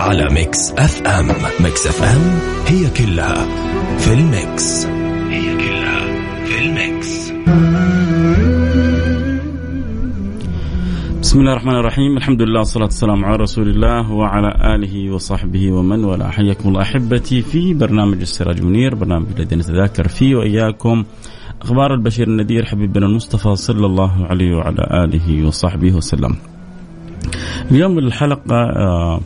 على Mix F M. Mix FM هي كلها في ال Mix. هي كلها في ال Mix. بسم الله الرحمن الرحيم. الحمد لله والصلاة والسلام على رسول الله وعلى آله وصحبه ومن والاه. حياكم الله أحبتي في برنامج السراج المنير برنامج الذي نتذاكر فيه وإياكم. أخبار البشير النذير حبيبنا المصطفى صلى الله عليه وعلى آله وصحبه وسلم. اليوم الحلقة آه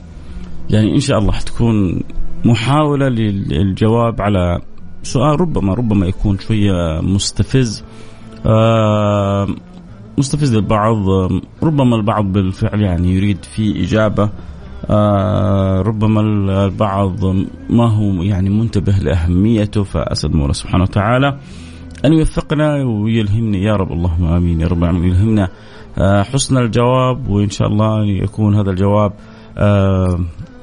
يعني إن شاء الله حتكون محاولة للجواب على سؤال ربما ربما يكون شوية مستفز. آه مستفز للبعض. ربما البعض بالفعل يعني يريد في إجابة. آه ربما البعض ما هو يعني منتبه لأهميته فأسأل الله سبحانه وتعالى أن يوفقنا ويلهمني يا رب اللهم آمين يا رب العالمين. يلهمنا. آه حسن الجواب وإن شاء الله يكون هذا الجواب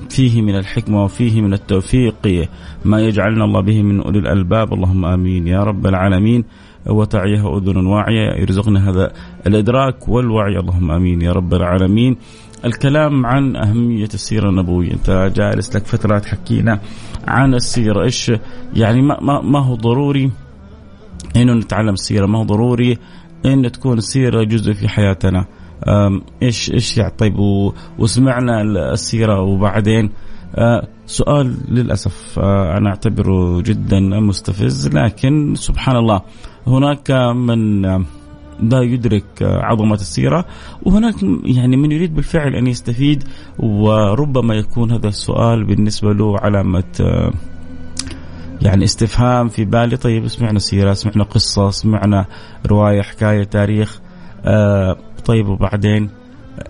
فيه من الحكمة وفيه من التوفيق ما يجعلنا الله به من أولي الألباب. اللهم آمين. يا رب العالمين. وتعيها أذن واعية. يرزقنا هذا الإدراك والوعي. اللهم آمين. يا رب العالمين. الكلام عن أهمية السيرة النبوية. أنت جالس لك فترة تحكينا عن السيرة. إيش يعني ما, ما, ما هو ضروري إنه نتعلم السيرة؟ ما هو ضروري إن تكون السيرة جزء في حياتنا؟ إيش إيش يعني؟ طيب وسمعنا السيرة وبعدين. آه سؤال للأسف آه أنا أعتبره جدا مستفز لكن سبحان الله هناك من لا يدرك عظمة السيرة وهناك يعني من يريد بالفعل أن يستفيد وربما يكون هذا السؤال بالنسبة له علامة آه يعني استفهام في بالي. طيب سمعنا سيرة سمعنا قصة سمعنا رواية حكاية تاريخ. آه طيب وبعدين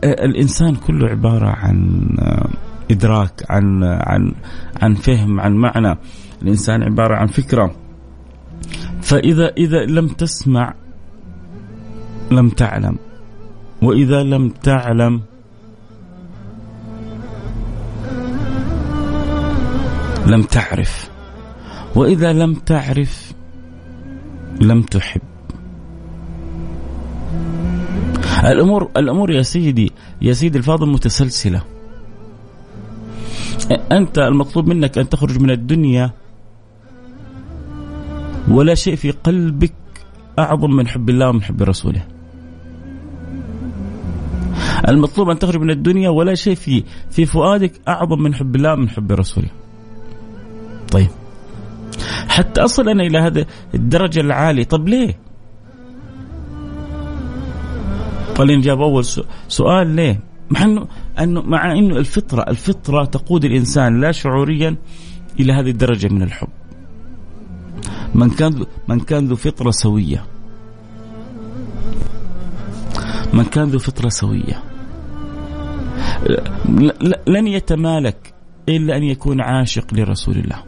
آه الإنسان كله عبارة عن آه إدراك عن عن عن فهم عن معنى. الإنسان عبارة عن فكرة. فإذا إذا لم تسمع لم تعلم. وإذا لم تعلم لم تعرف. وإذا لم تعرف لم تحب. الأمور الأمور يا سيدي يا سيدي الفاضل متسلسلة. أنت المطلوب منك أن تخرج من الدنيا. ولا شيء في قلبك أعظم من حب الله ومن حب رسوله. المطلوب أن تخرج من الدنيا ولا شيء في في فؤادك أعظم من حب الله ومن حب رسوله. طيب. حتى أصل أنا إلى هذا الدرجة العالية. طب ليه؟ خلينا نجاوب أول سؤال ليه؟ مع أنه, أنه مع أنه الفطرة الفطرة تقود الإنسان لا شعوريا إلى هذه الدرجة من الحب. من كان من كان ذو فطرة سوية. من كان ذو فطرة سوية. لن يتمالك إلا أن يكون عاشق لرسول الله.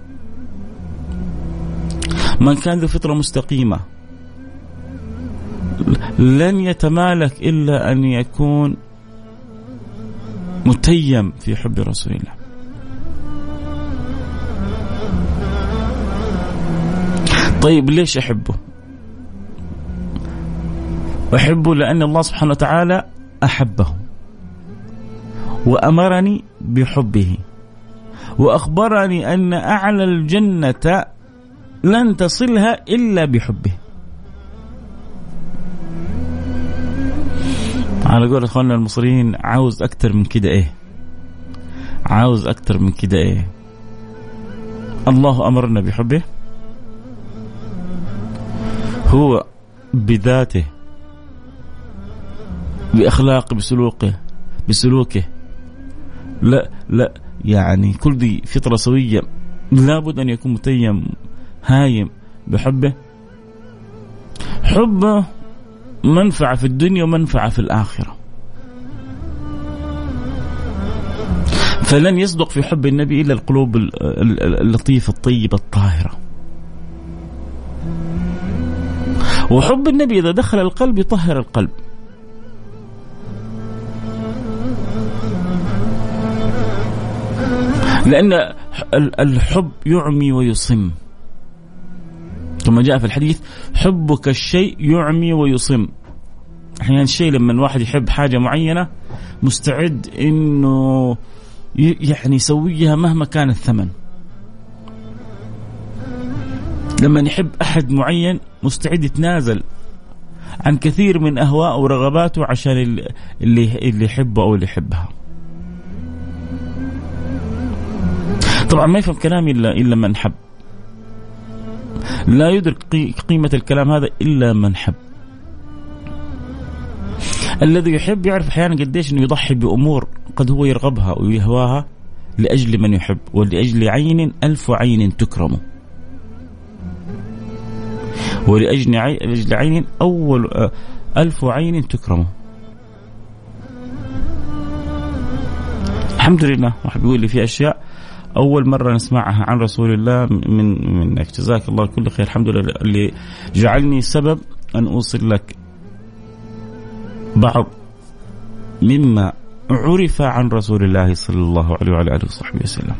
من كان ذو فطرة مستقيمة. لن يتمالك إلا أن يكون متيم في حب رسول الله. طيب ليش أحبه؟ أحبه لأن الله سبحانه وتعالى أحبه وأمرني بحبه وأخبرني أن أعلى الجنة لن تصلها إلا بحبه. على قول إخواننا المصريين عاوز أكثر من كده إيه؟ عاوز أكثر من كده إيه؟ الله أمرنا بحبه. هو بذاته بأخلاقه بسلوكه بسلوكه. لا لا يعني كل ذي فطرة سوية. لابد أن يكون متيم هايم بحبه. حبه منفعة في الدنيا ومنفعة في الآخرة. فلن يصدق في حب النبي إلا القلوب اللطيفة الطيبة الطاهرة. وحب النبي إذا دخل القلب يطهر القلب. لأن الحب يعمي ويصم. كما جاء في الحديث حبك الشيء يعمي ويصم. أحيانا الشيء لما الواحد يحب حاجة معينة مستعد إنه يعني يسويها مهما كان الثمن. لما يحب أحد معين مستعد يتنازل عن كثير من اهواءه ورغباته عشان اللي اللي يحبه أو اللي يحبها. طبعا ما يفهم كلامي الا إلا من حب. لا يدرك قيمة الكلام هذا إلا من حب. الذي يحب يعرف أحيانا قديش إنه يضحي بأمور قد هو يرغبها ويهواها لأجل من يحب ولأجل عين ألف عين تكرم. ولأجل عين, آه، ألف عين تكرم. الحمد لله. واحد بيقول لي في أشياء أول مرة نسمعها عن رسول الله من منك جزاك الله كل خير الحمد لله اللي جعلني سبب أن أوصل لك بعض مما عرف عن رسول الله صلى الله عليه وعلى آله وصحبه وسلم.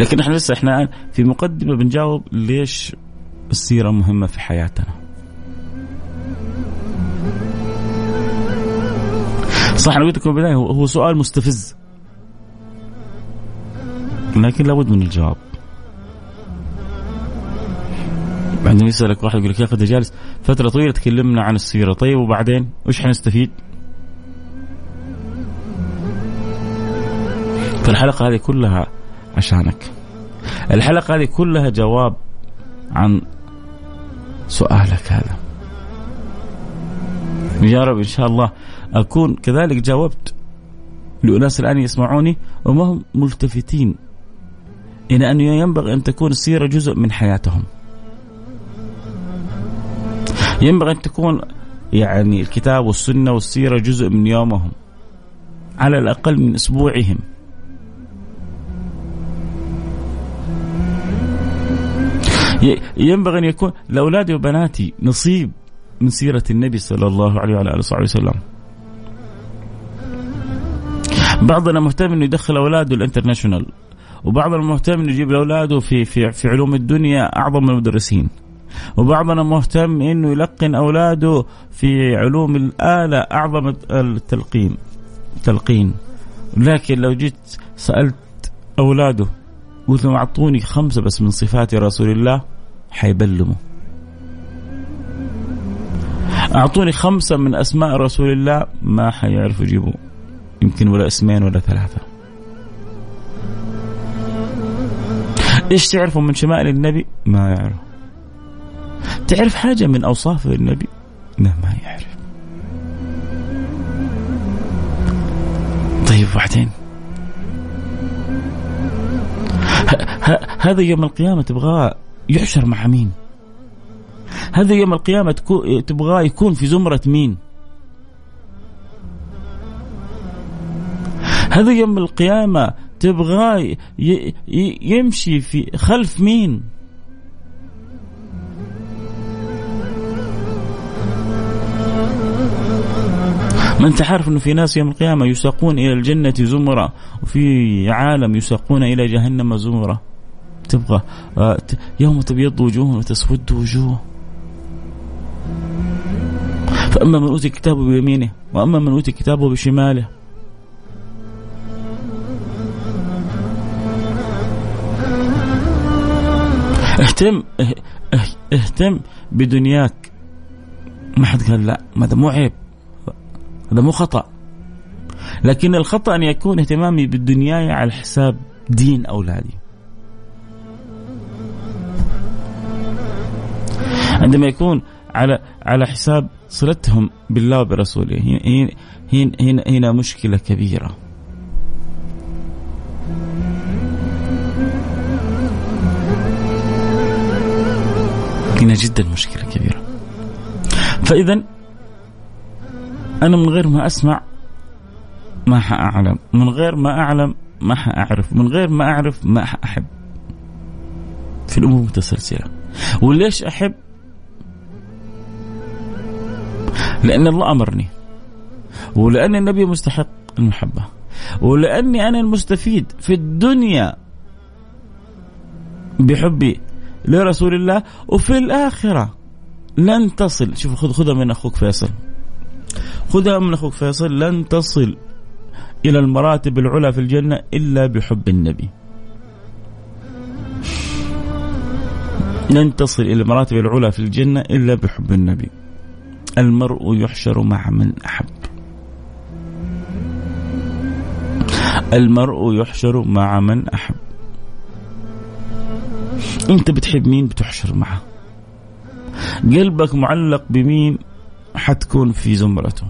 لكن إحنا لسه إحنا في مقدمة بنجاوب ليش السيرة مهمة في حياتنا. صح أنا قلت لكم بالبداية هو سؤال مستفز. لكن لابد من الجواب. بعدين يسألك واحد يقول لك يا أخي جالس فترة طويلة تكلمنا عن السيره طيب وبعدين وش حنستفيد؟ فالحلقة هذه كلها عشانك الحلقة هذه كلها جواب عن سؤالك هذا يا رب إن شاء الله أكون كذلك جاوبت لأناس الآن يسمعوني وما هم ملتفتين. إلى أنه ينبغي أن تكون السيرة جزء من حياتهم. ينبغي أن تكون يعني الكتاب والسنة والسيرة جزء من يومهم. على الأقل من أسبوعهم. ينبغي أن يكون لأولادي وبناتي نصيب من سيرة النبي صلى الله عليه وعلى آله وصحبه وسلم. بعضنا مهتم إنه يدخل أولاده الانترناشونال وبعضنا مهتم إنه يجيب اولاده في في في علوم الدنيا أعظم المدرسين وبعضنا مهتم إنه يلقن أولاده في علوم الآلة أعظم التلقين تلقين. لكن لو جيت سألت أولاده قلت لهم أعطوني خمسة بس من صفات رسول الله حيبلموا. أعطوني خمسة من أسماء رسول الله ما حيعرفوا يجيبوا. يمكن ولا اسمين ولا ثلاثة. إيش تعرفوا من شمائل النبي؟ ما يعرف. تعرف حاجة من أوصاف النبي؟ لا ما يعرف. طيب وبعدين؟ هذا يوم القيامة تبغاه يحشر مع مين؟ هذا يوم القيامة تبغاه يكون في زمرة مين؟ هذا يوم القيامة تبغاه يمشي في خلف مين؟ ما انت عارف إنه في ناس يوم القيامة يساقون إلى الجنة زمرا وفي عالم يساقون إلى جهنم زمرا تبغى آه، يوم تبيض وجوه وتسود وجوه. فأما من أوتي كتابه بيمينه وأما من أوتي كتابه بشماله. اهتم اهتم بدنياك. ما حد قال لا هذا مو عيب هذا مو خطأ. لكن الخطأ أن يكون اهتمامي بالدنيا على حساب دين أولادي. عندما يكون على على حساب صلتهم بالله وبرسوله هنا هنا هنا مشكلة كبيرة. هنا جدا مشكلة كبيرة. فاذا أنا من غير ما أسمع ما حأعلم. من غير ما أعلم ما حأعرف. من غير ما أعرف ما حأحب. في الأمور متسلسلة وليش أحب؟ لأن الله أمرني. ولأن النبي مستحق المحبة. ولأني أنا المستفيد في الدنيا بحبي. لرسول الله وفي الآخرة لن تصل. شوف خذ خذها من أخوك فيصل. خذها من أخوك فيصل. لن تصل إلى المراتب العلى في الجنة إلا بحب النبي. لن تصل إلى المراتب العلى في الجنة إلا بحب النبي. المرء يحشر مع من أحب. المرء يحشر مع من أحب. أنت بتحب مين بتحشر معه؟ قلبك معلق بمين حتكون في زمرته.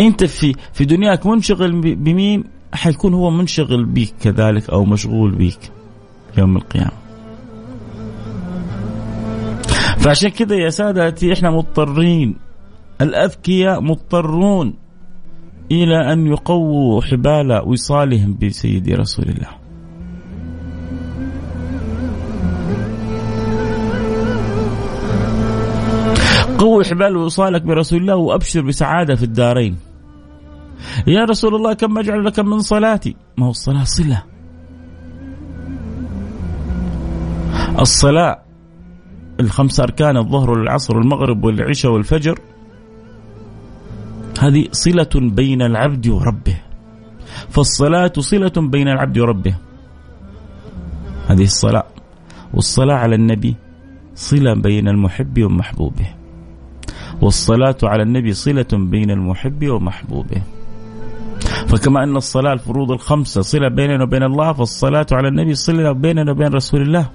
انت في في دنياك منشغل بمين؟ حيكون هو منشغل بيك كذلك أو مشغول بيك يوم القيامة. فعشان كذا يا سادتي إحنا مضطرين. الأذكياء مضطرون. إلى أن يقووا حبال وصالهم بسيدي رسول الله قوي حبال وصالك برسول الله وأبشر بسعادة في الدارين. يا رسول الله كم أجعل لك من صلاتي؟ ما هو الصلاة صلة. الصلاة الخمس أركان الظهر والعصر والمغرب والعشاء والفجر هذه صلة بين العبد وربه. فالصلاة صلة بين العبد وربه. هذه الصلاة والصلاة على النبي صلة بين المحب ومحبوبه. والصلاة على النبي صلة بين المحب ومحبوبه فكما أن الصلاة الفروض الخمسة صلة بيننا وبين الله فالصلاة على النبي صلة بيننا وبين رسول الله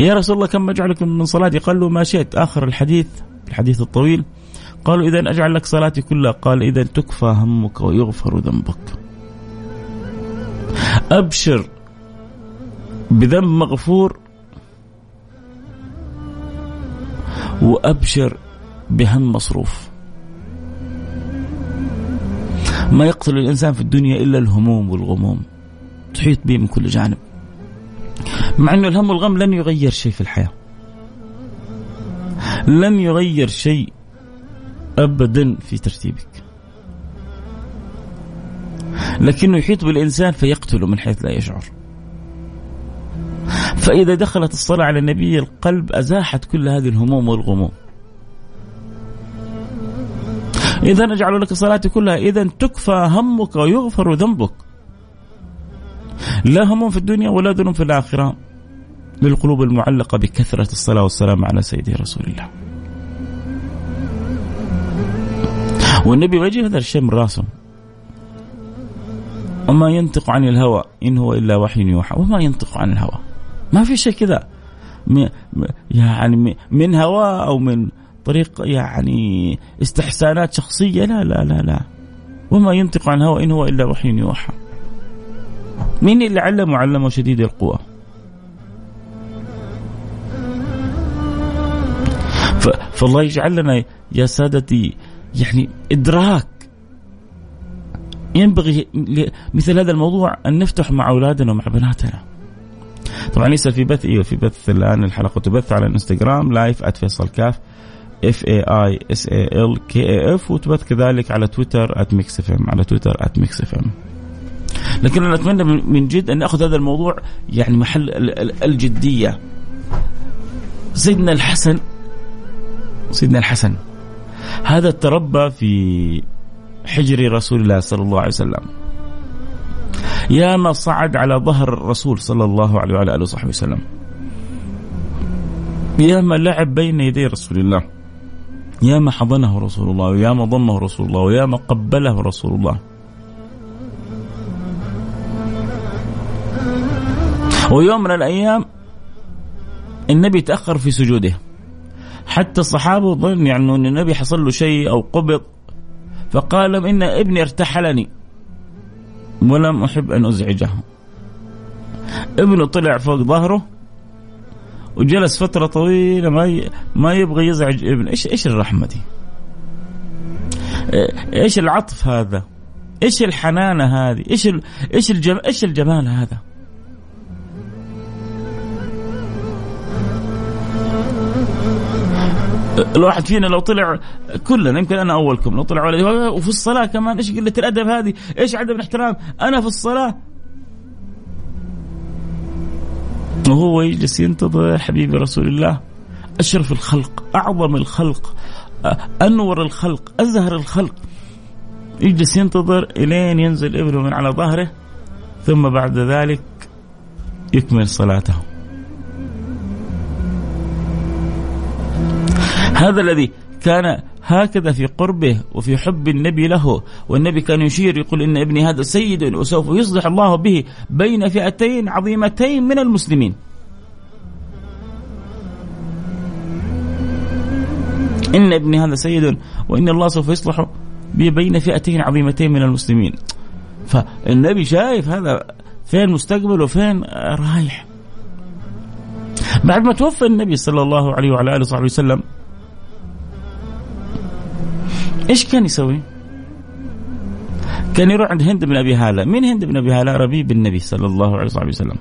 يا رسول الله كم أجعلك من صلاتي قال ما شئت آخر الحديث الحديث الطويل. قالوا إذا أجعل لك صلاتي كلها. قال إذا تكفى همك ويغفر ذنبك. أبشر بذنب مغفور وأبشر بهم مصروف. ما يقتل الإنسان في الدنيا إلا الهموم والغموم. تحيط به من كل جانب. مع أنه الهم والغم لن يغير شيء في الحياة. لن يغير شيء أبدا في ترتيبك. لكنه يحيط بالإنسان فيقتله من حيث لا يشعر. فإذا دخلت الصلاة على النبي القلب أزاحت كل هذه الهموم والغموم. إذا نجعل لك صلاتي كلها إذا تكفى همك ويغفر ذنبك. لا هموم في الدنيا ولا ذنوب في الآخرة. للقلوب المعلقة بكثرة الصلاة والسلام على سيدي رسول الله. والنبي ما يجي هذا الشيء من راسه. وما ينطق عن الهوى إن هو إلا وحي يوحى. وما ينطق عن الهوى. ما في شيء كذا. يعني من هواه أو من طريق يعني استحسانات شخصية. لا لا لا لا. وما ينطق عن هوى إن هو إلا وحي يوحى. مين اللي علمه؟ علمه شديد القوى. فالله يجعل لنا يا سادتي يعني إدراك. ينبغي مثل هذا الموضوع أن نفتح مع أولادنا ومع بناتنا. طبعا يسال في بث إيوه في بث الآن الحلقة تبث على الانستغرام live @فيصل كاف F A I S A L K A F وتبث كذلك على تويتر @Mix FM على تويتر @Mix FM لكن أنا اتمنى من جد أن نأخذ هذا الموضوع يعني محل الجدية. سيدنا الحسن سيدنا الحسن. هذا تربى في حجر رسول الله صلى الله عليه وسلم. يا ما صعد على ظهر الرسول صلى الله عليه وعلى آله وصحبه وسلم. يا ما لعب بين يدي رسول الله. يا ما حضنه رسول الله. ويا ما ضمه رسول الله. ويا ما قبله رسول الله. ويوم من الأيام النبي تأخر في سجوده. حتى الصحابة ظن يعني إن النبي حصل له شيء أو قبض فقال إن ابني ارتحلني ولم أحب أن أزعجه ابنه طلع فوق ظهره وجلس فترة طويلة ما. ما يبغى يزعج ابن إيش إيش الرحمة دي؟ إيش العطف هذا؟ إيش الحنانة هذه؟ إيش. إيش. إيش الجمال هذا؟ الواحد فينا لو طلع كلنا يمكن أنا أولكم لو طلع على وفي الصلاة كمان إيش قلة الأدب هذه؟ إيش عدم الاحترام؟ أنا في الصلاة وهو يجلس ينتظر حبيب رسول الله أشرف الخلق أعظم الخلق أنور الخلق أزهر الخلق يجلس ينتظر إلين ينزل ابنه من على ظهره ثم بعد ذلك يكمل صلاته هذا الذي كان هكذا في قربه وفي حب النبي له والنبي كان يشير يقول إن ابني هذا سيد وسوف يصلح الله به بين فئتين عظيمتين من المسلمين. إن ابني هذا سيد وإن الله سوف يصلح به بين فئتين عظيمتين من المسلمين. فالنبي شايف هذا فين مستقبل وفين رايح. بعد ما توفى النبي صلى الله عليه وعلى آله وصحبه وسلم إيش كان يسوي؟ كان يروح عند هند بن أبي هالة، مين هند بن أبي هالة؟ ربيب النبي صلى الله عليه وسلم.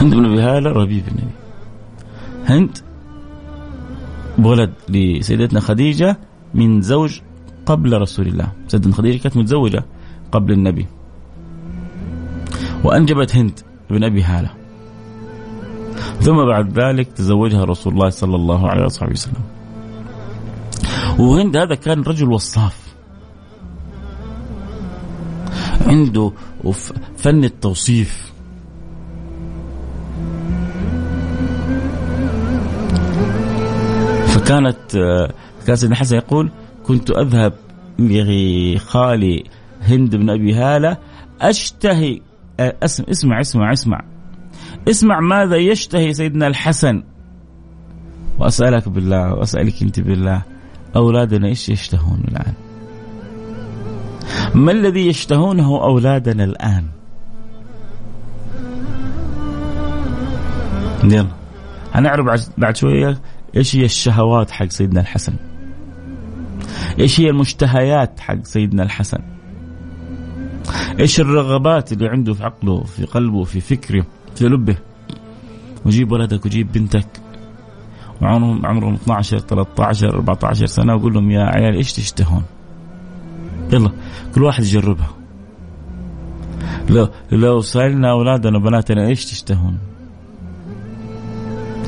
هند بن أبي هالة ربيب النبي. هند ولد لسيدتنا خديجة من زوج قبل رسول الله، سيدتنا خديجة كانت متزوجة قبل النبي. وأنجبت هند بن أبي هالة. ثم بعد ذلك تزوجها رسول الله صلى الله عليه وصحبه وسلم. وهند هذا كان رجل وصاف. عنده فن التوصيف. فكانت كان سيدنا الحسن يقول كنت أذهب لخالي هند بن أبي هالة أشتهي أسمع اسمع اسمع. اسمع ماذا يشتهي سيدنا الحسن. وأسألك بالله وأسألك أنت بالله أولادنا إيش يشتهون الآن؟ ما الذي يشتهونه أولادنا الآن؟ يلا. هنعرف بعد شوية إيش هي الشهوات حق سيدنا الحسن. إيش هي المشتهيات حق سيدنا الحسن. إيش الرغبات اللي عنده في عقله في قلبه في فكره. في لبه وجيب ولدك وجيب بنتك وعمرهم عمرهم 12 13 14 سنة وقول لهم يا عيال إيش تشتهون؟ يلا كل واحد يجربها لو لو سألنا أولادنا وبناتنا إيش تشتهون؟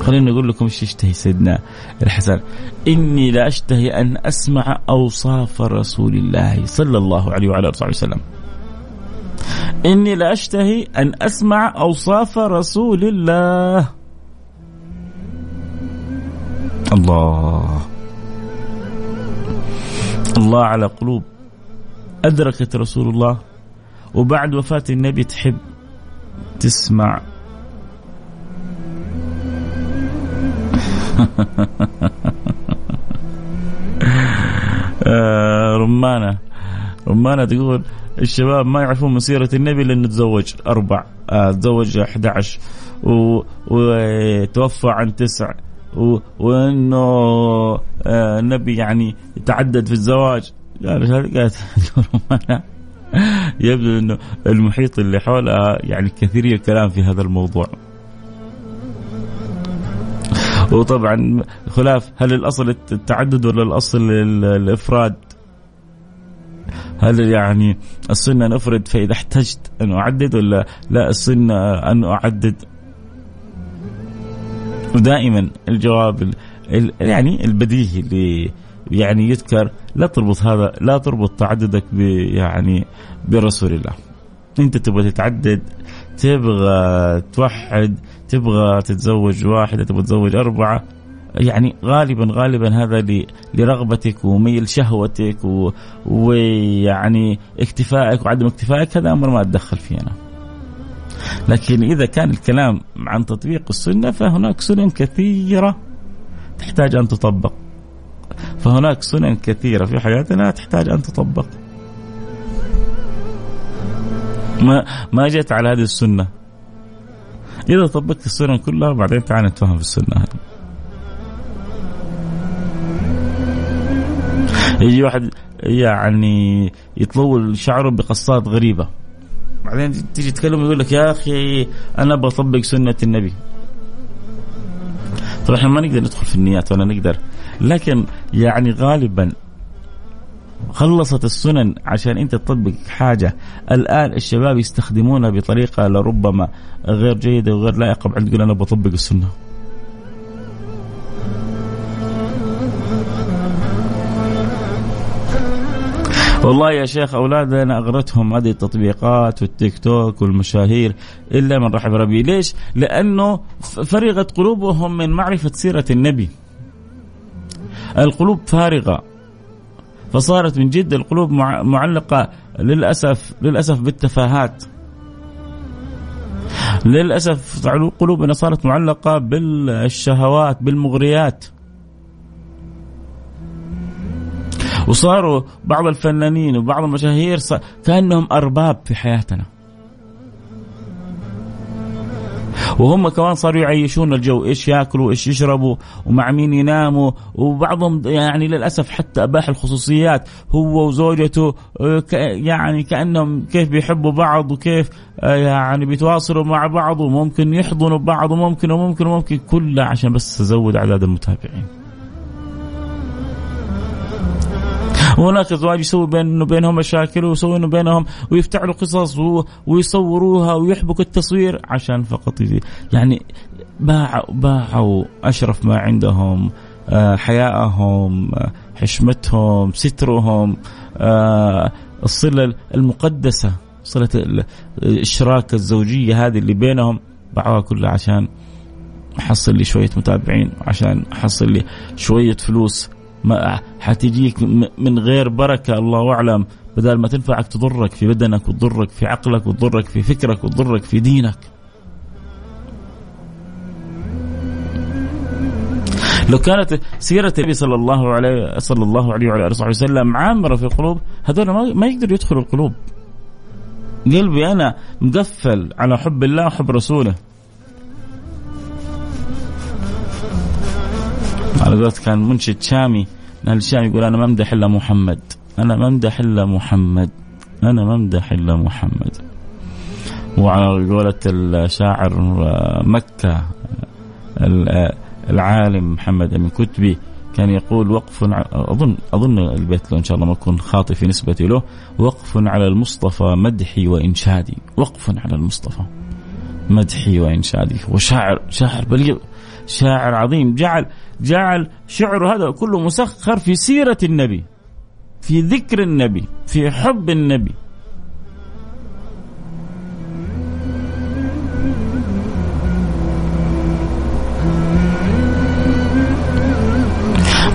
خليني أقول لكم إيش يشتهي سيدنا الحسن إني لا أشتهي أن أسمع أوصاف رسول الله صلى الله عليه وعلى آله وسلم إني لأشتهي أن أسمع أوصاف رسول الله. الله. الله على قلوب. أدركت رسول الله. وبعد وفاة النبي تحب تسمع. آه، رمانة. رمانة تقول الشباب ما يعرفون مسيرة النبي لأنه تزوج أربع آه تزوج 11 وتوفى عن تسع و... وإنه آه النبي يعني يتعدد في الزواج. قالت يبدو إنه المحيط اللي حولها يعني كثير الكلام في هذا الموضوع. وطبعا خلاف هل الأصل التعدد ولا الأصل الإفراد؟ هل يعني السنة نفرد فإذا احتجت أن أعدد ولا لا؟ السنة أن أعدد. ودائما الجواب يعني البديهي اللي يعني يذكر لا تربط هذا لا تربط تعددك ب يعني برسول الله. أنت تبغى تتعدد تبغى توحد تبغى تتزوج واحدة تبغى تتزوج أربعة. يعني غالبا غالبا هذا لرغبتك وميل شهوتك ويعني اكتفائك وعدم اكتفائك هذا أمر ما اتدخل فيه أنا. لكن إذا كان الكلام عن تطبيق السنة فهناك سنن كثيرة تحتاج أن تطبق. فهناك سنن كثيرة في حياتنا تحتاج أن تطبق. ما ما جت على هذه السنة إذا طبقت السنن كلها بعدين تعال نتفاهم في السنة هذه يجي واحد يعني يطول شعره بقصات غريبة. بعدين تيجي تتكلم يقول لك يا أخي أنا بطبق سنة النبي. طبعا إحنا ما نقدر ندخل في النيات ولا نقدر. لكن يعني غالبا خلصت السنن عشان أنت تطبق حاجة. الآن الشباب يستخدمونها بطريقة لربما غير جيدة وغير لائقة. بعدين تقول أنا بطبق السنة. والله يا شيخ أولادنا أغرتهم هذه التطبيقات والتيك توك والمشاهير إلا من رحم ربي، ليش؟ لأنه فرغت قلوبهم من معرفة سيرة النبي. القلوب فارغة فصارت من جد القلوب معلقة للأسف للأسف بالتفاهات. للأسف قلوبنا صارت معلقة بالشهوات بالمغريات. وصاروا بعض الفنانين وبعض المشاهير كأنهم أرباب في حياتنا وهم كمان صاروا يعيشون الجو إيش ياكلوا إيش يشربوا ومع مين يناموا وبعضهم يعني للأسف حتى أباح الخصوصيات هو وزوجته آه، يعني كأنهم كيف بيحبوا بعض وكيف آه، يعني بيتواصلوا مع بعض وممكن يحضنوا بعض وممكن وممكن وممكن كله عشان بس تزود أعداد المتابعين. وهناك ازواج يسوي بين بينهم مشاكل ويسوون بينهم ويفتعلوا قصص ويصوروها ويحبكوا التصوير عشان فقط يعني باعوا باعوا أشرف ما عندهم آه، حياءهم آه، حشمتهم سترهم آه، الصلة المقدسة صلة الإشراك الزوجية هذه اللي بينهم باعوها كلها عشان أحصل لي شوية متابعين عشان أحصل لي شوية فلوس. ما حتجيك من غير بركة الله أعلم. بدل ما تنفعك تضرك في بدنك وتضرك في عقلك وتضرك في فكرك وتضرك في دينك. لو كانت سيرة النبي صلى الله عليه صلى الله عليه وعلى آله وسلم عامرة في القلوب هذول ما يقدروا يدخلوا القلوب. قلبي أنا مقفل على حب الله وحب رسوله. على قولت كان منشد شامي أهل الشام يقول أنا ما أمدح إلا محمد. أنا ما أمدح إلا محمد. أنا ما أمدح إلا محمد. وعلى قولة الشاعر مكة العالم محمد أمين كتبي كان يقول وقف أظن أظن البيت له إن شاء الله ما أكون خاطئ في نسبتي له وقف على المصطفى مدحي وإنشادي. وقف على المصطفى مدحي وإنشادي. وشاعر شاعر بليغ. شاعر عظيم. جعل جعل شعره هذا كله مسخر في سيرة النبي في ذكر النبي في حب النبي.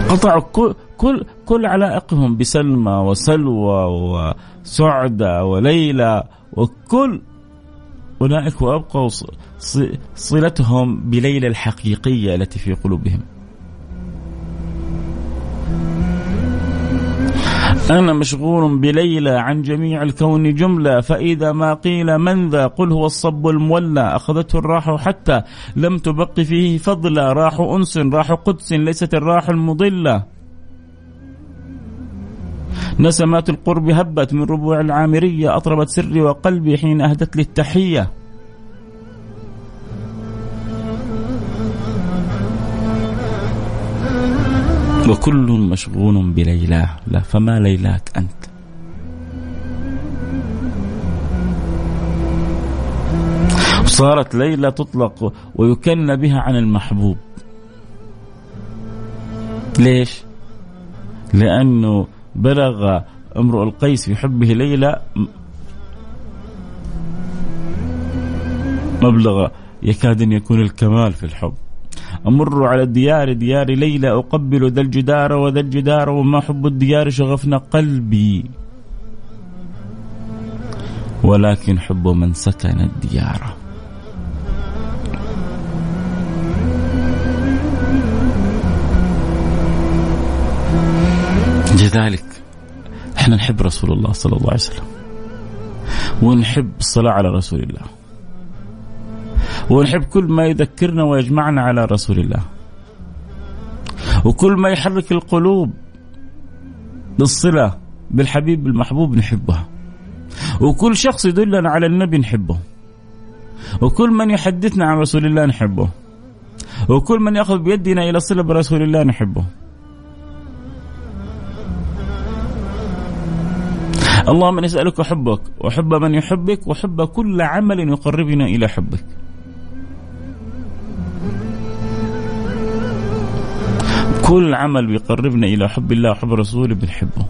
قطعوا كل كل كل علائقهم بسلمى وسلوى وسعدة وليلى وكل أولئك وأبقوا صلتهم بليلى الحقيقية التي في قلوبهم. أنا مشغول بليلى عن جميع الكون جملة فإذا ما قيل من ذا؟ قل هو الصب المولى أخذته الراح حتى لم تبق فيه فضلا راح أنس راح قدس ليست الراح المضلة. نسمات القرب هبت من ربوع العامرية أطربت سري وقلبي حين أهدت لي التحية. وكل مشغول بليلاه لا فما ليلاك أنت؟ صارت ليلى تطلق ويكن بها عن المحبوب. ليش؟ لأنه بلغ امرؤ القيس في حبه ليلى مبلغ يكاد أن يكون الكمال في الحب. أمر على الديار ديار ليلى أقبل ذا الجدار وذا الجدار وما حب الديار شغفنا قلبي. ولكن حب من سكن الديار. لذلك إحنا نحب رسول الله صلى الله عليه وسلم. ونحب الصلاة على رسول الله. ونحب كل ما يذكرنا ويجمعنا على رسول الله. وكل ما يحرك القلوب بالصلة بالحبيب المحبوب نحبها. وكل شخص يدلنا على النبي نحبه. وكل من يحدثنا عن رسول الله نحبه. وكل من يأخذ بيدنا إلى صلة برسول الله نحبه. اللهم نسألك حبك وحب من يحبك وحب كل عمل يقربنا إلى حبك. كل عمل بيقربنا إلى حب الله وحب رسوله بنحبه.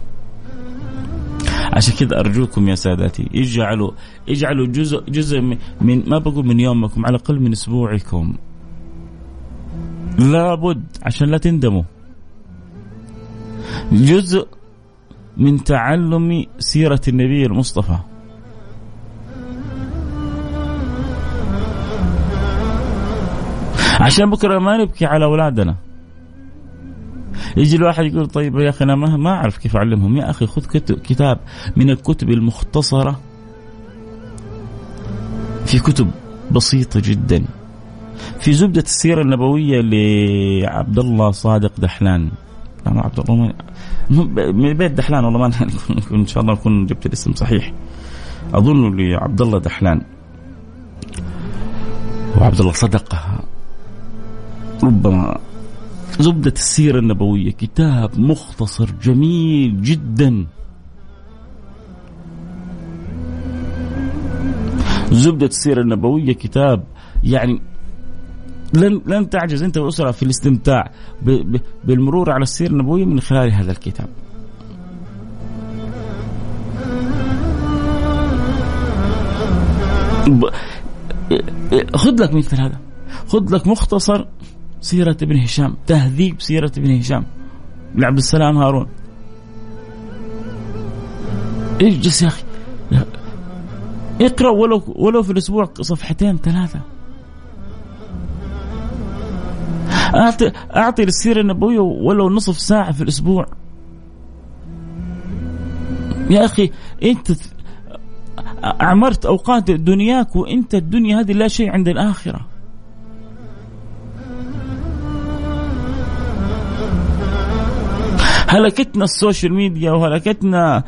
عشان كذا أرجوكم يا سادتي اجعلوا اجعلوا جزء جزء من ما بقول من يومكم على الأقل من أسبوعكم. لابد عشان لا تندموا. جزء من تعلم سيرة النبي المصطفى. عشان بكرة ما نبكي على أولادنا. يجي الواحد يقول طيب يا أخي أنا ما, أعرف كيف أعلمهم. يا أخي خذ كتاب من الكتب المختصرة. في كتب بسيطة جدا. في زبدة السيرة النبوية لعبد الله صادق دحلان. لا ما عبد الله من بيت دحلان والله ما إن شاء الله نكون جبت الاسم صحيح. أظن لعبد الله دحلان. وعبد الله صدق. ربما زبدة السيرة النبوية كتاب مختصر جميل جدا. زبدة السيرة النبوية كتاب يعني لن لن تعجز أنت والأسرة في الاستمتاع بالمرور على السيره النبويه من خلال هذا الكتاب. خذ لك مثل هذا. خذ لك مختصر سيرة ابن هشام تهذيب سيرة ابن هشام لعبد السلام هارون. اجلس يا أخي. اقرأ ولو ولو في الأسبوع صفحتين ثلاثة. اعطي أعطي للسيرة النبوية ولو نصف ساعة في الأسبوع. يا أخي أنت اعمرت أوقات دنياك وأنت الدنيا هذه لا شيء عند الآخرة. هلكتنا السوشيال ميديا وهلكتنا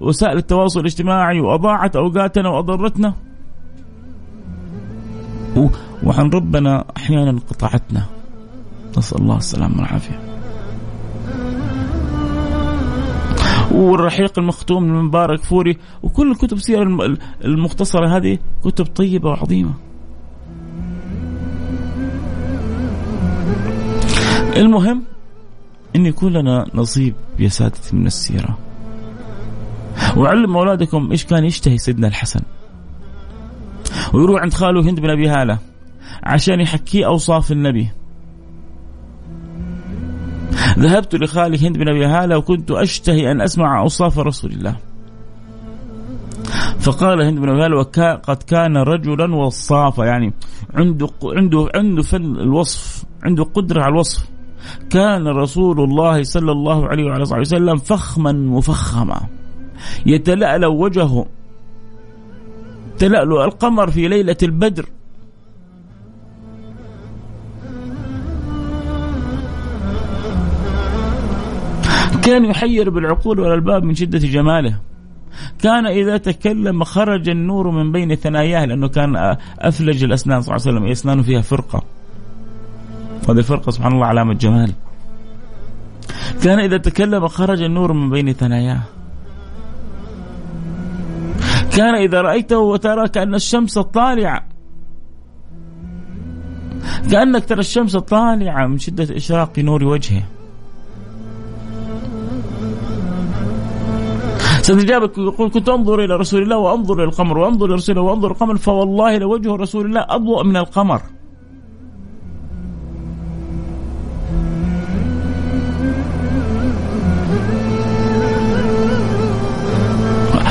وسائل التواصل الاجتماعي وأضاعت أوقاتنا وأضرتنا. وعن ربنا أحيانا قطعتنا. نسأل الله السلامة والعافية والرحيق المختوم من مبارك فوري وكل الكتب سير المختصرة هذه كتب طيبة وعظيمة المهم إن يكون لنا نصيب يا سادتي من السيرة. وعلم أولادكم إيش كان يشتهي سيدنا الحسن. ويروح عند خاله هند بن أبي هالة عشان يحكيه أوصاف النبي. ذهبت لخالي هند بن أبي هالة وكنت أشتهي أن أسمع أوصاف رسول الله. فقال هند بن أبي هالة قد كان رجلا وصافا يعني عنده عنده عنده فن الوصف عنده قدرة على الوصف. كان رسول الله صلى الله عليه وعلى اله وسلم فخما مفخما. يتلألأ وجهه تلألؤ القمر في ليلة البدر. كان يحير بالعقول والألباب من شدة جماله. كان إذا تكلم خرج النور من بين ثناياه لأنه كان أفلج الأسنان صلى الله عليه وسلم. أسنانه فيها فرقة. وهذه الفرقة سبحان الله علامة جمال. كان إذا تكلم خرج النور من بين ثناياه. كان إذا رأيته وترى كأن الشمس طالعة. كأنك ترى الشمس طالعة من شدة إشراق نور وجهه. سنجابك يقول كنت أنظر إلى رسول الله وأنظر إلى القمر وأنظر إلى رسول الله وأنظر القمر فوالله لوجه رسول الله أضوء من القمر.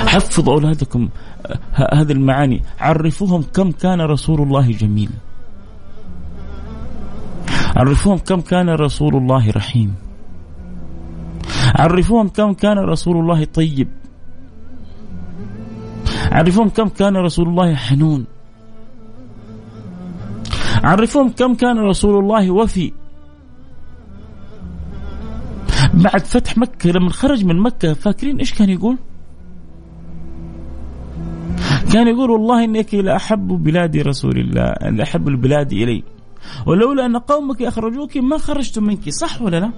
حفظوا أولادكم هذه المعاني. عرفوهم كم كان رسول الله جميل. عرفوهم كم كان رسول الله رحيم. عرفوهم كم كان رسول الله طيب. عرفوهم كم كان رسول الله حنون. عرفوهم كم كان رسول الله وفي. بعد فتح مكة لما خرج من مكة فاكرين إيش كان يقول؟ كان يقول والله إنك لأحب بلاد رسول الله لأحب البلاد إلي. ولولا أن قومك أخرجوك ما خرجت منك صح ولا لا؟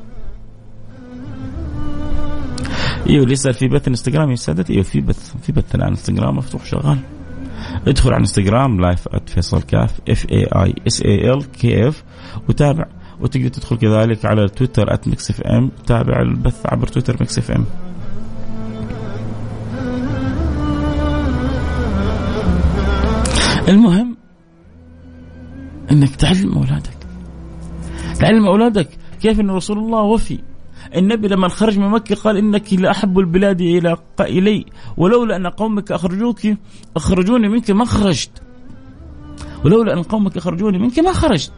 إيوه اللي يسأل في بث انستغرام يا سادتي إيوه في بث في بث الان انستغرام مفتوح شغال. ادخل على انستغرام live @فيصل كاف F A I S A L K F وتابع. وتقدر تدخل كذلك على تويتر @Mix FM تابع البث عبر تويتر Mix FM المهم إنك تعلم أولادك. تعلم أولادك كيف إن رسول الله وفي. النبي لما خرج من مكة قال إنك لأحب البلاد إلى إلي ولولا أن قومك أخرجوك أخرجوني منك ما خرجت. ولولا أن قومك أخرجوني منك ما خرجت.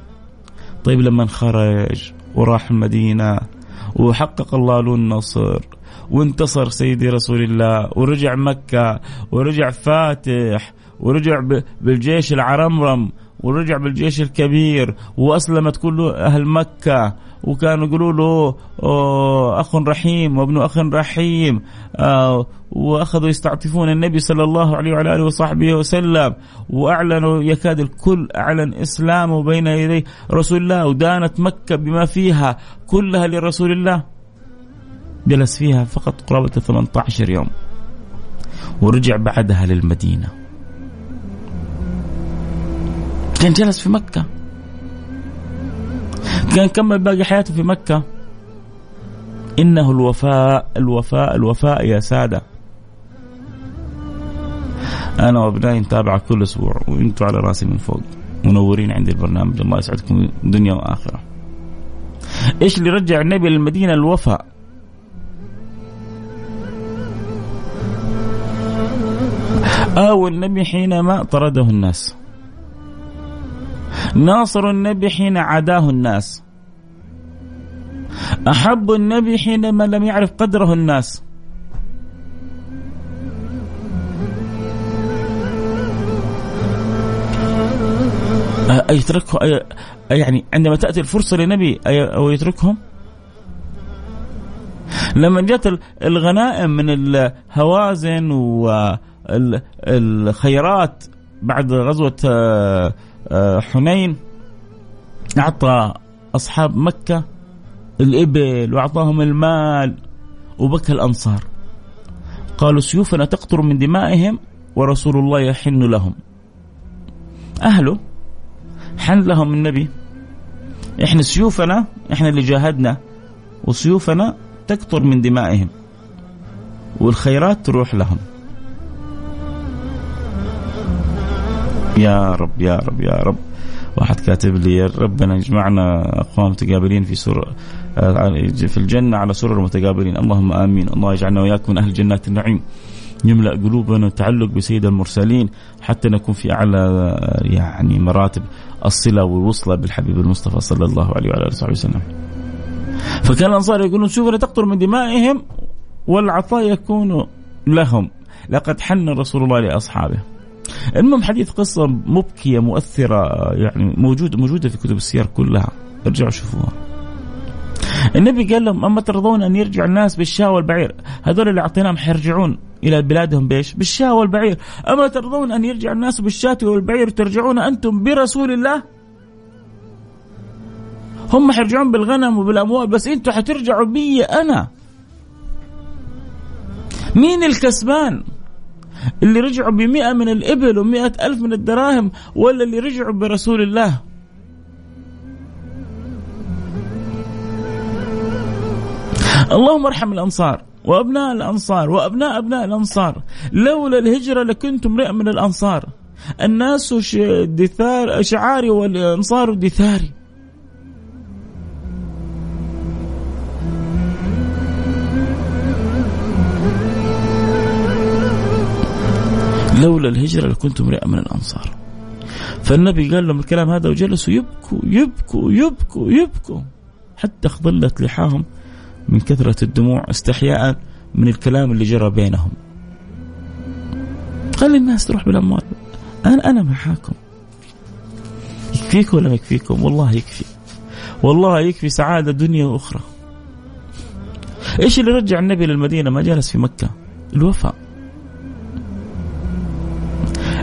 طيب لما خرج وراح المدينة وحقق الله له النصر وانتصر سيدي رسول الله ورجع مكة ورجع فاتح ورجع بالجيش العرمرم ورجع بالجيش الكبير وأسلمت كل أهل مكة وكانوا يقولوا له أخ رحيم وابن أخ رحيم وأخذوا يستعطفون النبي صلى الله عليه وعلى آله وصحبه وسلم وأعلنوا يكاد الكل اعلن اسلامه بين يدي رسول الله ودانت مكة بما فيها كلها لرسول الله. جلس فيها فقط قرابة 18 يوم ورجع بعدها للمدينة. كان جلس في مكة. كان كمل باقي حياته في مكة. إنه الوفاء الوفاء الوفاء يا سادة. أنا وأبنائي نتابع كل أسبوع وأنتم على رأسي من فوق منورين عندي البرنامج. الله يسعدكم دنيا وآخرة إيش اللي رجع النبي للمدينة؟ الوفاء. أو النبي حينما طرده الناس. ناصر النبي حين عاداه الناس. أحب النبي حينما لم يعرف قدره الناس. أيتركه يعني عندما تأتي الفرصة للنبي أو يتركهم؟ لما جت الغنائم من الهوازن والخيرات بعد غزوة آه، حنين أعطى أصحاب مكة الإبل وأعطاهم المال وبكى الأنصار. قالوا سيوفنا تقطر من دمائهم ورسول الله يحن لهم. أهله حن لهم النبي. إحنا سيوفنا إحنا اللي جاهدنا وسيوفنا تقطر من دمائهم والخيرات تروح لهم. يا رب يا رب يا رب. واحد كاتب لي ربنا يجمعنا اقوام متقابلين في سر في الجنة على سرر متقابلين اللهم آمين. الله يجعلنا وإياكم من أهل جنات النعيم. يملأ قلوبنا تعلق بسيد المرسلين حتى نكون في أعلى يعني مراتب الصلة والوصلة بالحبيب المصطفى صلى الله عليه وعلى آله وصحبه وسلم. فكان الأنصار يقولون شوفوا تقطر من دمائهم والعطاء يكون لهم. لقد حن رسول الله لأصحابه. المهم حديث قصة مبكية مؤثرة يعني موجودة موجودة في كتب السير كلها. ارجعوا شوفوها. النبي قال لهم أما ترضون أن يرجع الناس بالشاة والبعير؟ هذول اللي أعطيناهم حيرجعون إلى بلادهم بإيش؟ بالشاة والبعير. أما ترضون أن يرجع الناس بالشاة والبعير وترجعون أنتم برسول الله؟ هم حيرجعون بالغنم وبالأموال بس أنتم حترجعوا بي أنا. مين الكسبان؟ اللي رجعوا بمئة من الإبل ومئة ألف من الدراهم ولا اللي رجعوا برسول الله. اللهم ارحم الأنصار وأبناء الأنصار وأبناء أبناء الأنصار. لولا الهجرة لكنت امرئ من الأنصار. الناس دثار شعاري والأنصار دثاري. لولا الهجرة لكنت امرئا من الأنصار. فالنبي قال لهم الكلام هذا وجلسوا يبكوا يبكوا يبكوا يبكوا. حتى اخضلت لحاهم من كثرة الدموع استحياء من الكلام اللي جرى بينهم. خلي الناس تروح بالأموال. أنا أنا معاكم. يكفيكم ولا ما يكفيكم؟ والله يكفي. والله يكفي سعادة دنيا وأخرى. إيش اللي رجع النبي للمدينة؟ ما جلس في مكة. الوفاء.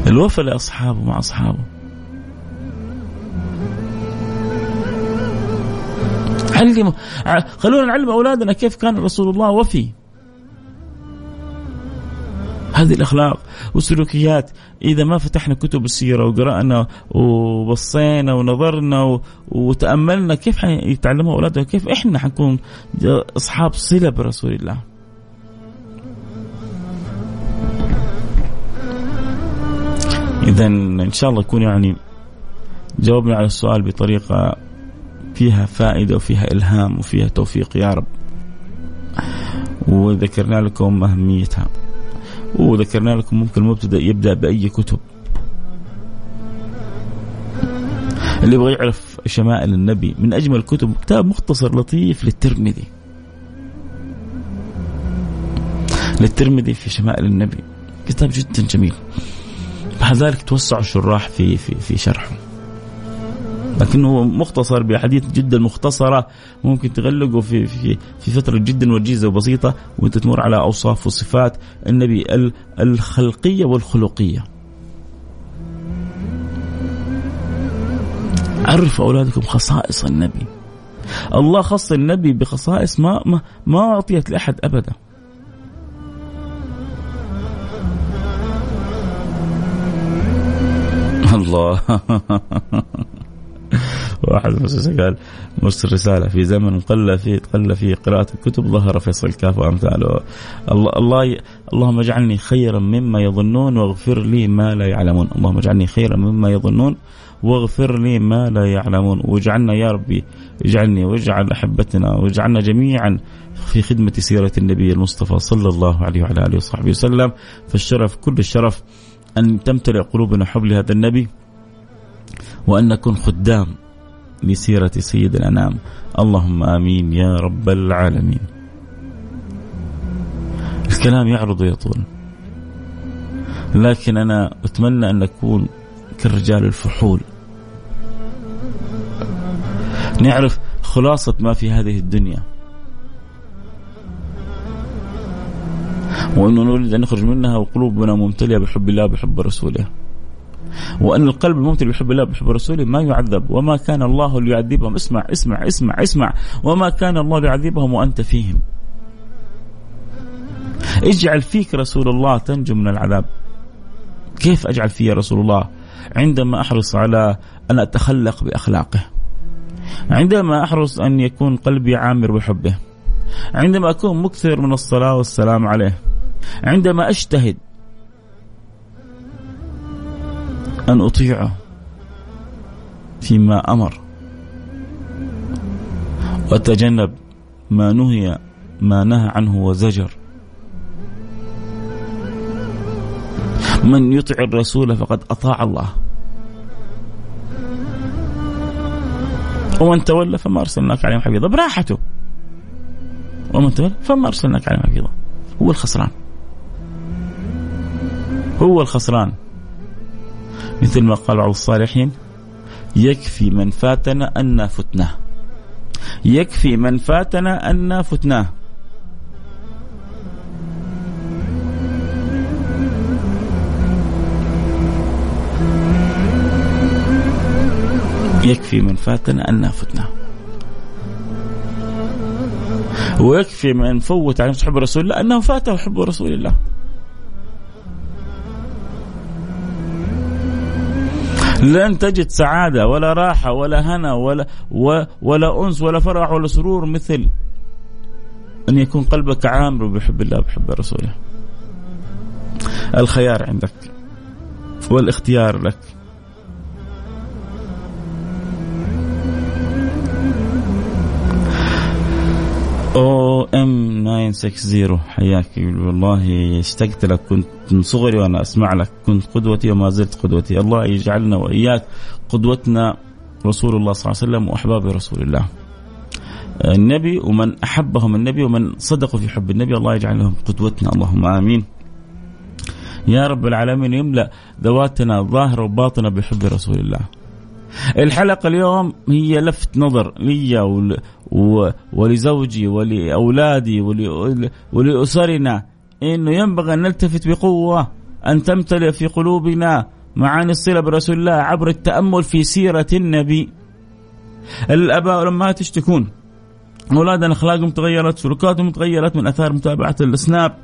الوفاء لأصحابه مع أصحابه. علموا. خلونا نعلم أولادنا كيف كان رسول الله وفي. هذه الأخلاق والسلوكيات. إذا ما فتحنا كتب السيرة وقرأنا وبصينا ونظرنا وتأملنا كيف حيتعلموا أولادنا كيف إحنا حنكون أصحاب صلة برسول الله. اذا إن شاء الله يكون يعني جاوبنا على السؤال بطريقة فيها فائدة وفيها إلهام وفيها توفيق يا رب. وذكرنا لكم أهميتها. وذكرنا لكم ممكن المبتدأ يبدأ بأي كتب. اللي يبغى يعرف شمائل النبي من أجمل الكتب كتاب مختصر لطيف للترمذي. للترمذي في شمائل النبي. كتاب جدا جميل. مع ذلك توسعوا الشراح في في في شرحه لكنه مختصر بأحاديث جدا مختصرة ممكن تغلقه في في في فترة جدا وجيزة وبسيطة وانت تمر على أوصاف وصفات النبي الخلقية والخلقية. عرفوا أولادكم خصائص النبي. الله خص النبي بخصائص ما ما, ما أعطيت لأحد ابدا. الله. واحد قال مرسل رسالة في زمن قل فيه قل فيه قراءة الكتب ظهر فيصل الكاف وأمثاله. الله الله اللهم اجعلني خيرا مما يظنون واغفر لي ما لا يعلمون. اللهم اجعلني خيرا مما يظنون واغفر لي ما لا يعلمون. واجعلنا يا ربي اجعلني واجعل أحبتنا واجعلنا جميعا في خدمة سيرة النبي المصطفى صلى الله عليه وعلى آله وصحبه وسلم. فالشرف كل الشرف أن تمتلئ قلوبنا حب لهذا النبي وأن نكون خدام لسيرة سيد الأنام اللهم آمين يا رب العالمين. الكلام يعرض ويطول. لكن أنا أتمنى أن نكون كالرجال الفحول. نعرف خلاصة ما في هذه الدنيا. وأنه نريد أن نخرج منها وقلوبنا ممتلئة بحب الله بحب رسوله. وأن القلب الممتلئ بحب الله بحب رسوله ما يعذب وما كان الله ليعذبهم. اسمع اسمع اسمع اسمع. وما كان الله ليعذبهم وأنت فيهم. اجعل فيك رسول الله تنجو من العذاب. كيف أجعل فيه رسول الله؟ عندما أحرص على أن أتخلق بأخلاقه. عندما أحرص أن يكون قلبي عامر بحبه. عندما أكون مكثر من الصلاة والسلام عليه عندما أجتهد أن أطيعه فيما أمر وأتجنب ما نهي ما نهى عنه وزجر. من يطع الرسول فقد أطاع الله. ومن تولى فما أرسلناك عليهم حفيظا. براحته. ومن تولى فما أرسلناك عليهم حفيظا هو الخسران. هو الخسران. مثل ما قال بعض الصالحين يكفي من فاتنا أن فتناه. يكفي من فاتنا أن فتناه. يكفي من فاتنا أن فتناه. ويكفي من فوت على حب رسول الله أنه فاته حب رسول الله. لن تجد سعادة ولا راحة ولا هنا ولا ولا أنس ولا فرح ولا سرور مثل أن يكون قلبك عامر بحب الله بحب رسوله. الخيار عندك والاختيار لك. أو ام 960 حياك. والله اشتقت لك كنت من صغري وأنا أسمع لك. كنت قدوتي وما زلت قدوتي. الله يجعلنا وإياك. قدوتنا رسول الله صلى الله عليه وسلم وأحباب رسول الله. النبي ومن أحبهم النبي ومن صدقوا في حب النبي. الله يجعل لهم قدوتنا. اللهم آمين. يا رب العالمين يملأ ذواتنا ظاهرة وباطنة بحب رسول الله. الحلقة اليوم هي لفت نظر لي ول... و... ولزوجي ولأولادي ول... ولأسرنا إنه ينبغي أن نلتفت بقوة أن تمتلئ في قلوبنا معاني الصلة برسول الله عبر التأمل في سيرة النبي. الآباء والأمهات يشتكون أولادنا أخلاقهم تغيرت سلوكاتهم تغيرت من أثار متابعة السناب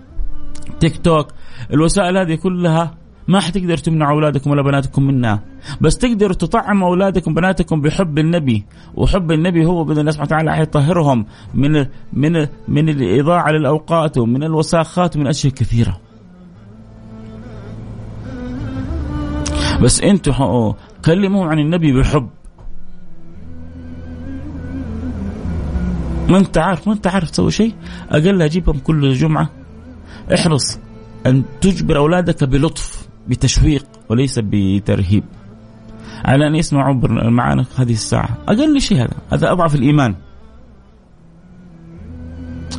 تيك توك الوسائل هذه كلها ما حتقدر تمنع أولادكم ولا بناتكم منها بس تقدروا تطعموا أولادكم وبناتكم بحب النبي وحب النبي هو بإذن الله سبحانه وتعالى حيطهرهم من من من الإضاعة للأوقات ومن الوساخات ومن أشياء كثيرة. بس أنتم كلموا عن النبي بحب ما أنت عارف ما أنت عارف تسوي شيء؟ أقل أجيبهم كل جمعة. احرص أن تجبر أولادك بلطف. بتشويق وليس بترهيب. على أن يسمعوا معنا هذه الساعة. أقل شيء هذا. هذا أضعف الإيمان.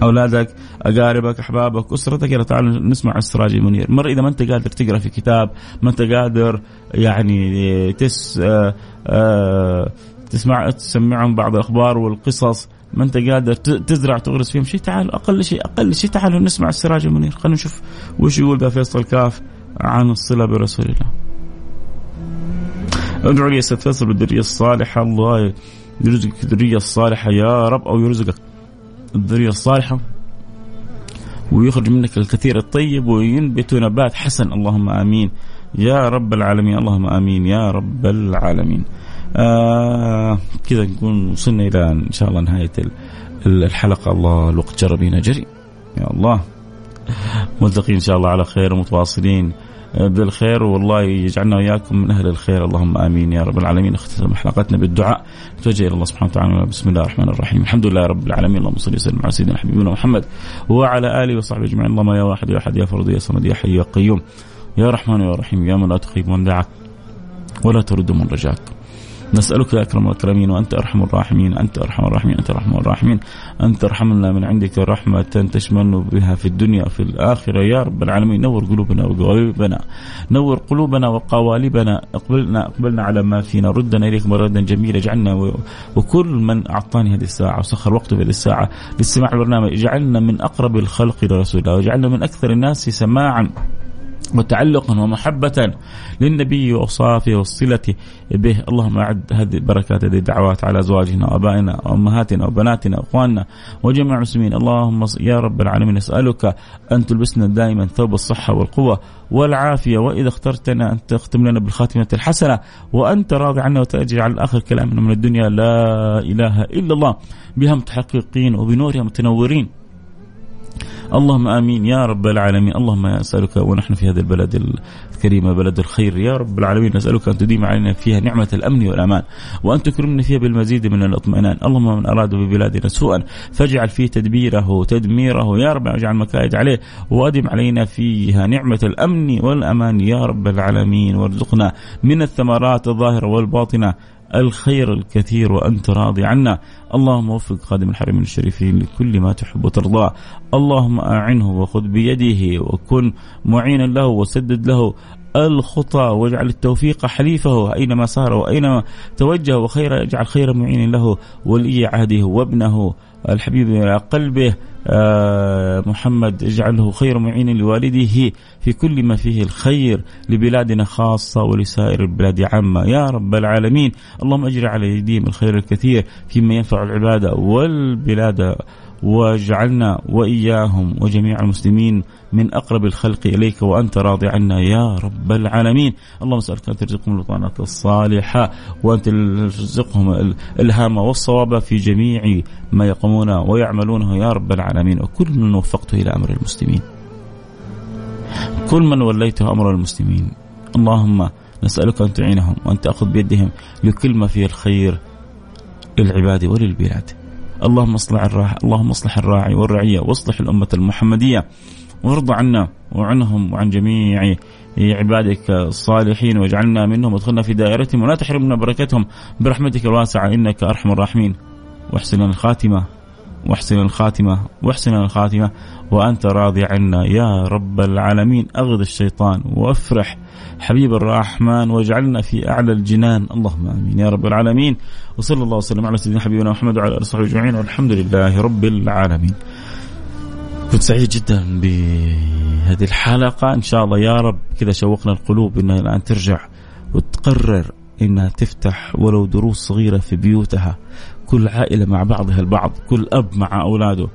أولادك أقاربك أحبابك أسرتك يلا تعالوا نسمع السراج المنير. مره إذا ما أنت قادر تقرأ في كتاب ما أنت قادر يعني تس آآ آآ تسمع تسمعهم بعض الأخبار والقصص. ما أنت قادر تزرع تغرس فيهم شيء تعال أقل شيء أقل شيء تعالوا نسمع السراج المنير. خلينا نشوف وش يقول ذا فيصل كاف. عن الصلة برسول الله. ادعو لي فيصل بالذريه الصالحة. الله يرزقك الذرية الصالحة يا رب أو يرزقك الذرية الصالحة. ويخرج منك الكثير الطيب وينبت نبات حسن. اللهم آمين. يا رب العالمين اللهم آمين. يا رب العالمين. آه كذا نكون وصلنا إلى إن شاء الله نهاية الحلقة. الله الوقت جرى بينا جري يا الله. ملتقين إن شاء الله على خير ومتواصلين بالخير والله يجعلنا وإياكم من أهل الخير. اللهم آمين يا رب العالمين. اختتم حلقتنا بالدعاء. نتوجه إلى الله سبحانه وتعالى. بسم الله الرحمن الرحيم. الحمد لله رب العالمين. اللهم صل وسلم على سيدنا حبيبنا محمد وعلى آله وصحبه أجمعين. اللهم يا واحد يا أحد يا فرد يا صمد يا حي يا قيوم يا رحمن يا رحيم يا من لا تخيب من دعاك ولا ترد من رجاك. نسألك يا أكرم الأكرمين وأنت أرحم الراحمين أنت أرحم الراحمين أنت أرحم الراحمين أنت أرحمنا من عندك رحمة تشمل بها في الدنيا وفي الآخرة. يا رب العالمين نور قلوبنا وقوالبنا نور قلوبنا وقوالبنا. أقبلنا أقبلنا على ما فينا. ردنا إليك مردا جميلا. اجعلنا وكل من أعطاني هذه الساعة وسخر وقته في الساعة لاستماع البرنامج. اجعلنا من أقرب الخلق لرسول الله واجعلنا من أكثر الناس سماعا. وتعلقا ومحبة للنبي وأوصافه والصلة به. اللهم أعد هذه البركات هذه الدعوات على أزواجنا وأبائنا وأمهاتنا وبناتنا وأخواننا وجميع المسلمين. اللهم يا رب العالمين نسألك أن تلبسنا دائما ثوب الصحة والقوة والعافية وإذا اخترتنا أن تختم لنا بالخاتمة الحسنة وأنت راضي عنا وتجعل آخر كلامنا من الدنيا لا إله إلا الله. بها متحققين وبنورها متنورين. اللهم آمين. يا رب العالمين. اللهم أسألك ونحن في هذا البلد الكريمة بلد الخير. يا رب العالمين نسألك أن تديم علينا فيها نعمة الأمن والأمان وأن تكرمنا فيها بالمزيد من الاطمئنان. اللهم من أراد ببلادنا سوءا فاجعل فيه تدبيره تدميره. يا رب اجعل مكائد عليه وادم علينا فيها نعمة الأمن والأمان. يا رب العالمين وارزقنا من الثمرات الظاهرة والباطنة. الخير الكثير وأنت راضي عنا. اللهم وفق خادم الحرمين الشريفين لكل ما تحب وترضاه اللهم أعنه وخذ بيده وكن معينا له وسدد له الخطى واجعل التوفيق حليفه. أينما سار وأينما توجه وخير اجعل خير معين له ولي عهده وابنه. الحبيب إلى قلبه. محمد اجعله خير معين لوالده في كل ما فيه الخير لبلادنا خاصة ولسائر البلاد عامة. يا رب العالمين اللهم أجري على يديهم الخير الكثير فيما ينفع العبادة والبلاد واجعلنا وإياهم وجميع المسلمين من أقرب الخلق إليك وأنت راضي عنا يا رب العالمين، اللهم اسألك أن ترزقهم البطانات الصالحة وأن ترزقهم الألهام والصواب في جميع ما يقومون ويعملونه يا رب العالمين، وكل من وفقته إلى أمر المسلمين. كل من وليته أمر المسلمين، اللهم نسألك أن تعينهم وأن تأخذ بيدهم لكل ما فيه الخير للعباد وللبلاد. اللهم اصلح الراعي اللهم اصلح الراعي والرعية واصلح الأمة المحمدية. وارض عنا وعنهم وعن جميع عبادك الصالحين واجعلنا منهم وادخلنا في دائرتهم ولا تحرمنا بركتهم. برحمتك الواسعة إنك أرحم الراحمين. واحسن الخاتمة واحسن الخاتمة واحسن الخاتمة وأنت راضي عنا يا رب العالمين. أغض الشيطان وأفرح حبيب الرحمن واجعلنا في أعلى الجنان. اللهم آمين. يا رب العالمين. وصلى الله وسلم على سيدنا حبيبنا محمد وعلى آله وصحبه أجمعين. والحمد لله رب العالمين. كنت سعيد جدا بهذه الحلقة. إن شاء الله يا رب كذا شوقنا القلوب إنها الآن ترجع وتقرر إنها تفتح ولو دروس صغيرة في بيوتها. كل عائلة مع بعضها البعض. كل أب مع أولاده.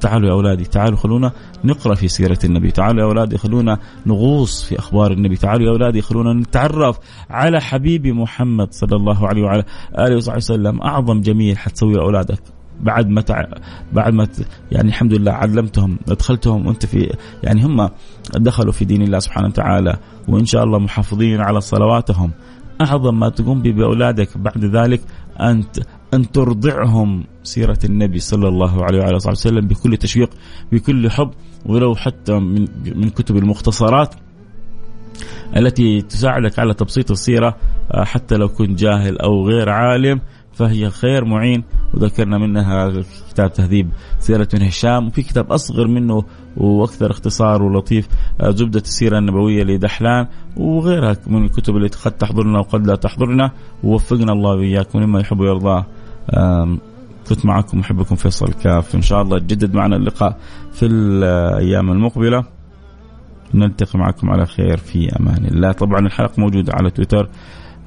تعالوا يا أولادي تعالوا خلونا نقرأ في سيرة النبي تعالوا يا أولادي خلونا نغوص في أخبار النبي تعالوا يا أولادي خلونا نتعرف على حبيبي محمد صلى الله عليه وعلى آله وصحبه وسلم أعظم جميل حتسوي أولادك. بعد ما تع... بعد ما ت... يعني الحمد لله علمتهم أدخلتهم وأنت في يعني هم دخلوا في دين الله سبحانه وتعالى وإن شاء الله محافظين على صلواتهم. أعظم ما تقوم به بأولادك بعد ذلك أنت أن ترضعهم سيرة النبي صلى الله عليه وعلى اله وسلم بكل تشويق بكل حب ولو حتى من من كتب المختصرات التي تساعدك على تبسيط السيرة آه، حتى لو كنت جاهل أو غير عالم فهي خير معين. وذكرنا منها كتاب تهذيب سيرة بن هشام وفي كتاب أصغر منه وأكثر اختصار ولطيف آه، زبدة السيرة النبوية لدحلان وغيرها من الكتب اللي قد تحضرنا وقد لا تحضرنا. ووفقنا الله وإياكم مما يحب ويرضاه. كنت معكم محبكم فيصل كاف. إن شاء الله تجدد معنا اللقاء في الأيام المقبلة. نلتقي معكم على خير في أمان الله. طبعا الحلقة موجودة على تويتر.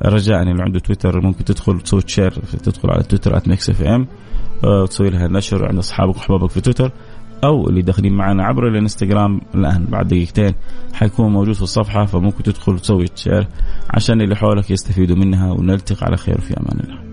رجاء اللي عنده تويتر ممكن تدخل تسوي share تدخل على تويتر @Mix FM وتسوي لها نشر عند أصحابك وأحبابك في تويتر. أو اللي داخلين معنا عبر الإنستغرام الآن بعد دقيقتين حيكون موجود في الصفحة فممكن تدخل تسوي شير عشان اللي حولك يستفيدوا منها. ونلتقي على خير في أمان الله.